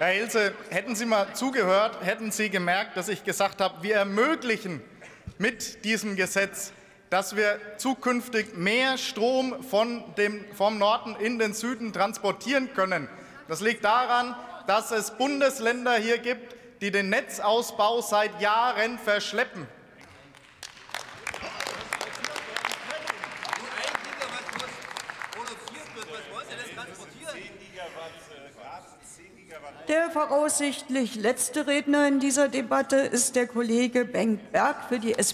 Herr Hilse, hätten Sie mal zugehört, hätten Sie gemerkt, dass ich gesagt habe, wir ermöglichen mit diesem Gesetz, dass wir zukünftig mehr Strom von dem, vom Norden in den Süden transportieren können. Das liegt daran, dass es Bundesländer hier gibt, die den Netzausbau seit Jahren verschleppen. Der voraussichtlich letzte Redner in dieser Debatte ist der Kollege Bengt Berg für die SPD.